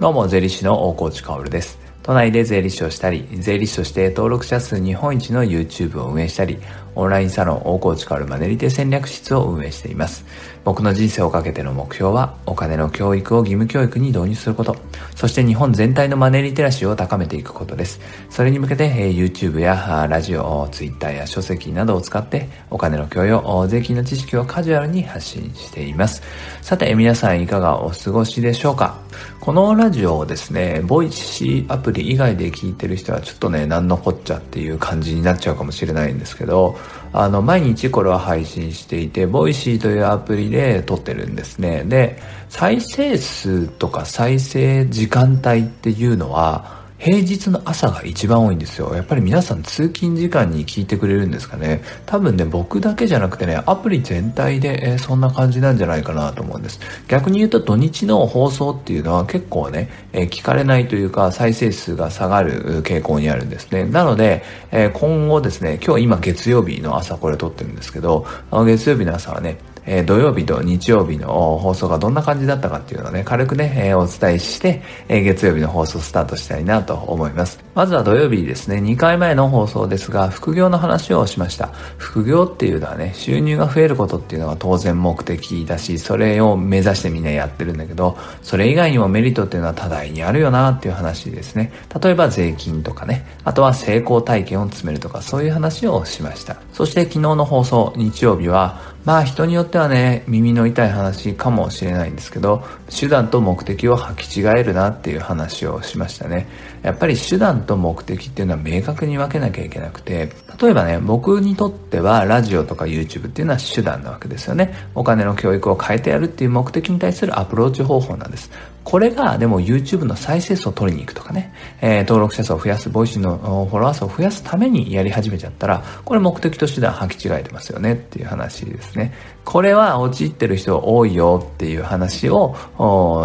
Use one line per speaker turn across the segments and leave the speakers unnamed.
どうも、税理士の大河内薫です。都内で税理士をしたり、税理士として登録者数日本一の YouTube を運営したり、オンラインサロン大河内薫マネリテ戦略室を運営しています。僕の人生をかけての目標は、お金の教育を義務教育に導入すること、そして日本全体のマネリテラシーを高めていくことです。それに向けて、え YouTube やラジオ、Twitter や書籍などを使って、お金の教養、税金の知識をカジュアルに発信しています。さて、皆さんいかがお過ごしでしょうか？このラジオをですね、ボイシーアプリ以外で聞いてる人はちょっとね、何のこっちゃっていう感じになっちゃうかもしれないんですけど、あの、毎日これは配信していて、ボイシーというアプリで録ってるんですね。で、再生数とか再生時間帯っていうのは、平日の朝が一番多いんですよ。やっぱり皆さん通勤時間に聞いてくれるんですかね。多分ね、僕だけじゃなくてね、アプリ全体で、えー、そんな感じなんじゃないかなと思うんです。逆に言うと土日の放送っていうのは結構ね、えー、聞かれないというか再生数が下がる傾向にあるんですね。なので、えー、今後ですね、今日今月曜日の朝これ撮ってるんですけど、月曜日の朝はね、え、土曜日と日曜日の放送がどんな感じだったかっていうのをね、軽くね、え、お伝えして、え、月曜日の放送スタートしたいなと思います。まずは土曜日ですね、2回前の放送ですが、副業の話をしました。副業っていうのはね、収入が増えることっていうのが当然目的だし、それを目指してみんなやってるんだけど、それ以外にもメリットっていうのは多大にあるよなっていう話ですね。例えば税金とかね、あとは成功体験を詰めるとか、そういう話をしました。そして昨日の放送、日曜日は、まあ人によってはね、耳の痛い話かもしれないんですけど、手段と目的を履き違えるなっていう話をしましたね。やっぱり手段と目的っていうのは明確に分けなきゃいけなくて、例えばね、僕にとってはラジオとか YouTube っていうのは手段なわけですよね。お金の教育を変えてやるっていう目的に対するアプローチ方法なんです。これがでも YouTube の再生数を取りに行くとかね、えー、登録者数を増やす、ボイシーのフォロワー数を増やすためにやり始めちゃったら、これ目的と手段履き違えてますよねっていう話ですね。これは陥ってる人多いよっていう話を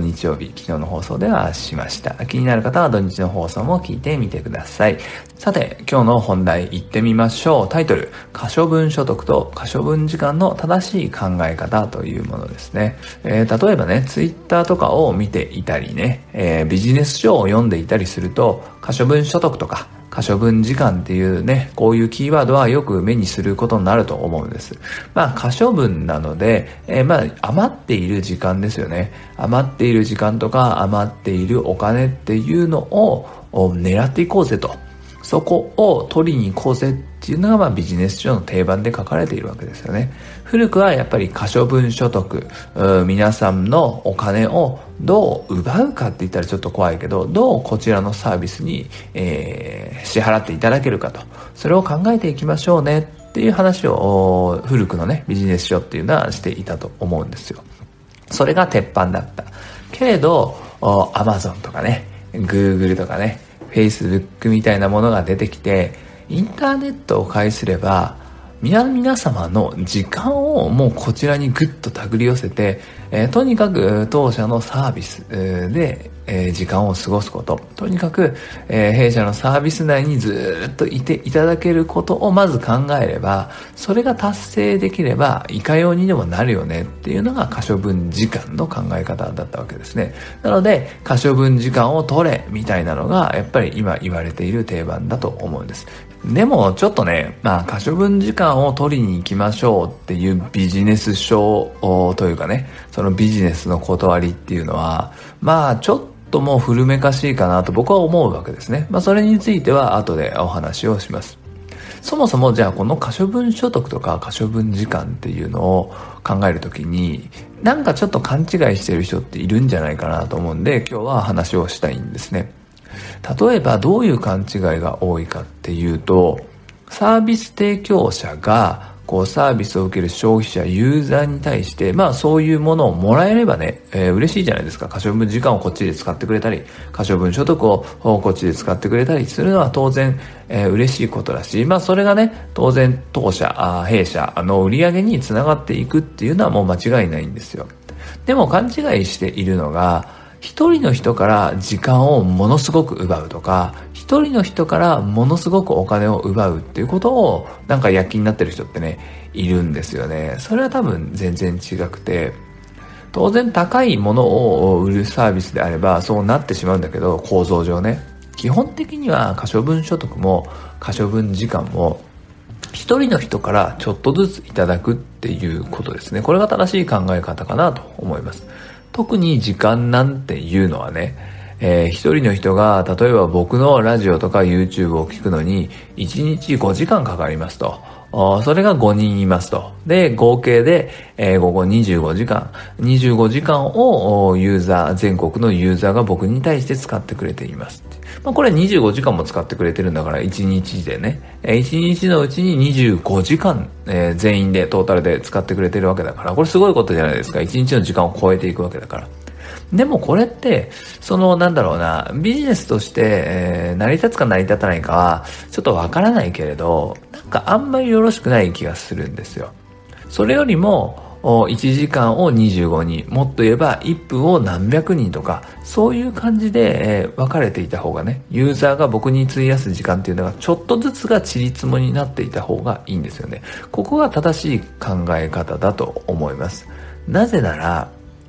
日曜日、昨日の放送ではしました。気になる方は土日の放放送も聞いてみてください。さて、今日の本題行ってみましょう。タイトル、可処分所得と可処分時間の正しい考え方というものですね。えー、例えばね、Twitter とかを見ていたりね、えー、ビジネス書を読んでいたりすると、可処分所得とか、可処分時間っていうね、こういうキーワードはよく目にすることになると思うんです。まあ、可処分なので、えー、まあ、余っている時間ですよね。余っている時間とか、余っているお金っていうのを狙っていこうぜと。そこを取りに行こうぜっていうのがまあビジネス書の定番で書かれているわけですよね。古くはやっぱり可処分所得、皆さんのお金をどう奪うかって言ったらちょっと怖いけど、どうこちらのサービスに、えー、支払っていただけるかと。それを考えていきましょうねっていう話を古くのね、ビジネス書っていうのはしていたと思うんですよ。それが鉄板だった。けれど、アマゾンとかね、グーグルとかね、Facebook みたいなものが出てきて、インターネットを介すれば、皆様の時間をもうこちらにぐっと手繰り寄せて、えー、とにかく当社のサービス、で、えー、時間を過ごすこと。とにかく、えー、弊社のサービス内にずっといていただけることをまず考えれば、それが達成できれば、いかようにでもなるよねっていうのが可処分時間の考え方だったわけですね。なので、可処分時間を取れみたいなのが、やっぱり今言われている定番だと思うんです。でも、ちょっとね、まあ、可処分時間を取りに行きましょうっていうビジネス書というかね、そのビジネスの断りっていうのは、まあ、ちょっともう古めかしいかなと僕は思うわけですね。まあ、それについては後でお話をします。そもそもじゃあこの可処分所得とか可処分時間っていうのを考えるときになんかちょっと勘違いしてる人っているんじゃないかなと思うんで今日は話をしたいんですね。例えばどういう勘違いが多いかっていうと、サービス提供者がこうサービスを受ける消費者、ユーザーに対して、まあそういうものをもらえればね、えー、嬉しいじゃないですか。可処分時間をこっちで使ってくれたり、可処分所得をこっちで使ってくれたりするのは当然、えー、嬉しいことだし、まあそれがね、当然当社、あ弊社の売り上げにつながっていくっていうのはもう間違いないんですよ。でも勘違いしているのが、一人の人から時間をものすごく奪うとか、一人の人からものすごくお金を奪うっていうことをなんか躍起になってる人ってね、いるんですよね。それは多分全然違くて、当然高いものを売るサービスであればそうなってしまうんだけど構造上ね基本的には可処分所得も可処分時間も一人の人からちょっとずついただくっていうことですね。これが正しい考え方かなと思います。特に時間なんていうのはね、えー、一人の人が、例えば僕のラジオとか YouTube を聞くのに、1日5時間かかりますと。それが5人いますと。で、合計で、えー、午後25時間。25時間をユーザー、全国のユーザーが僕に対して使ってくれています。まあ、これ25時間も使ってくれてるんだから、1日でね。1日のうちに25時間、えー、全員でトータルで使ってくれてるわけだから、これすごいことじゃないですか。1日の時間を超えていくわけだから。でもこれって、そのなんだろうな、ビジネスとして、えー、成り立つか成り立たないかは、ちょっとわからないけれど、なんかあんまりよろしくない気がするんですよ。それよりも、1時間を25人、もっと言えば1分を何百人とか、そういう感じで、えー、分かれていた方がね、ユーザーが僕に費やす時間っていうのがちょっとずつが散りつもになっていた方がいいんですよね。ここが正しい考え方だと思います。なぜなら、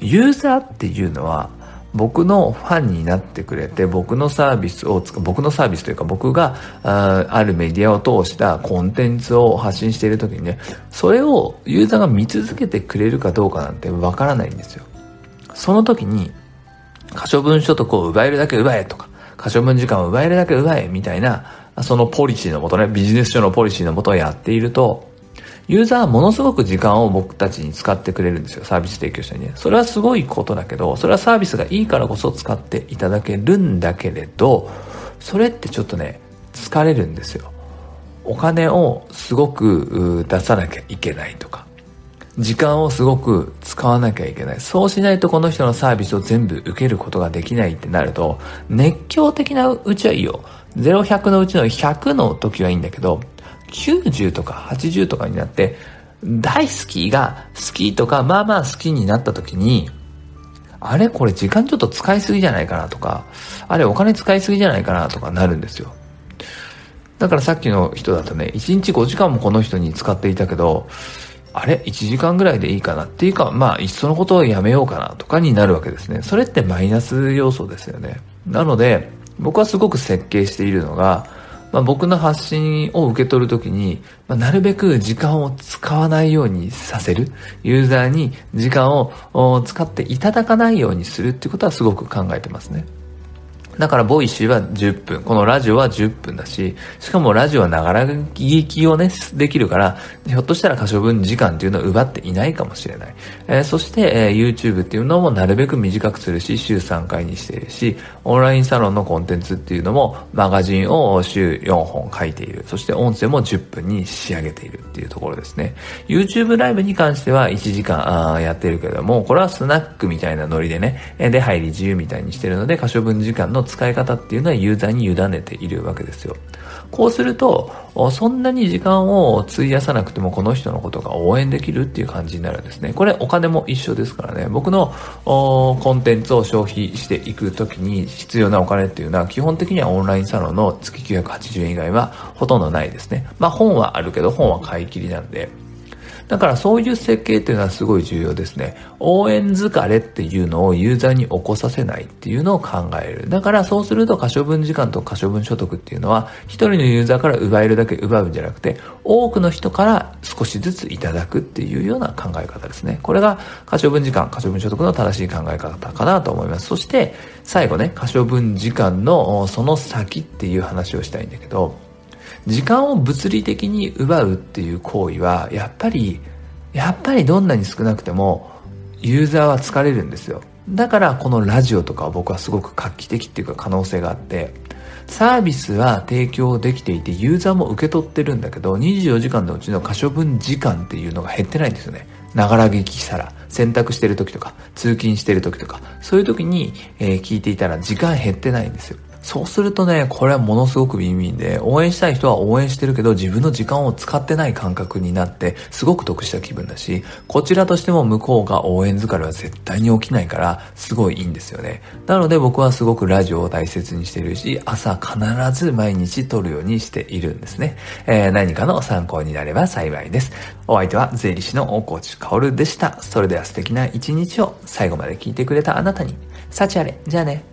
ユーザーっていうのは僕のファンになってくれて僕のサービスを僕のサービスというか僕がああるメディアを通したコンテンツを発信している時にねそれをユーザーが見続けてくれるかどうかなんてわからないんですよ。その時に可処分所得を奪えるだけ奪えとか可処分時間を奪えるだけ奪えみたいなそのポリシーのもとねビジネス書のポリシーのもとをやっているとユーザーはものすごく時間を僕たちに使ってくれるんですよ。サービス提供者にね。それはすごいことだけど、それはサービスがいいからこそ使っていただけるんだけれど、それってちょっとね、疲れるんですよ。お金をすごく出さなきゃいけないとか、時間をすごく使わなきゃいけない。そうしないとこの人のサービスを全部受けることができないってなると、熱狂的なうちはいいよ。0、100のうちの100の時はいいんだけど、90とか80とかになって、大好きが好きとか、まあまあ好きになった時に、あれこれ時間ちょっと使いすぎじゃないかなとか、あれお金使いすぎじゃないかなとかなるんですよ。だからさっきの人だとね、1日5時間もこの人に使っていたけど、あれ ?1 時間ぐらいでいいかなっていうか、まあ、いっそのことをやめようかなとかになるわけですね。それってマイナス要素ですよね。なので、僕はすごく徹底しているのが、まあ、僕の発信を受け取るときに、まあ、なるべく時間を使わないようにさせる。ユーザーに時間を使っていただかないようにするっていうことはすごく考えてますね。だから、ボイシーは10分。このラジオは10分だし、しかもラジオはながら聞きをね、できるから、ひょっとしたら可処分時間っていうのを奪っていないかもしれない。えー、そして、えー、YouTube っていうのもなるべく短くするし、週3回にしているし、オンラインサロンのコンテンツっていうのも、マガジンを週4本書いている。そして音声も10分に仕上げているっていうところですね。YouTube ライブに関しては1時間あやってるけども、これはスナックみたいなノリでね、で、入り自由みたいにしてるので、可処分時間の使い方っていうのはユーザーに委ねているわけですよ。こうすると、そんなに時間を費やさなくてもこの人のことが応援できるっていう感じになるんですね。これお金も一緒ですからね。僕のコンテンツを消費していくときに必要なお金っていうのは基本的にはオンラインサロンの月980円以外はほとんどないですね。まあ本はあるけど本は買い切りなんで。だからそういう設計っていうのはすごい重要ですね。応援疲れっていうのをユーザーに起こさせないっていうのを考える。だからそうすると可処分時間と可処分所得っていうのは一人のユーザーから奪えるだけ奪うんじゃなくて多くの人から少しずついただくっていうような考え方ですね。これが可処分時間、可処分所得の正しい考え方かなと思います。そして最後ね、可処分時間のその先っていう話をしたいんだけど、時間を物理的に奪うっていう行為は、やっぱり、やっぱりどんなに少なくても、ユーザーは疲れるんですよ。だからこのラジオとかは僕はすごく画期的っていうか可能性があって、サービスは提供できていてユーザーも受け取ってるんだけど、24時間のうちの可処分時間っていうのが減ってないんですよね。ながら聞きしたら、洗濯してる時とか、通勤してる時とか、そういう時に、えー、聞いていたら時間減ってないんですよ。そうするとね、これはものすごくウィンウィンで、応援したい人は応援してるけど、自分の時間を使ってない感覚になって、すごく得した気分だし、こちらとしても向こうが応援疲れは絶対に起きないから、すごいいいんですよね。なので僕はすごくラジオを大切にしてるし、朝必ず毎日撮るようにしているんですね。えー、何かの参考になれば幸いです。お相手は税理士の大河内薫でした。それでは素敵な一日を最後まで聞いてくれたあなたに、幸あれ。じゃあね。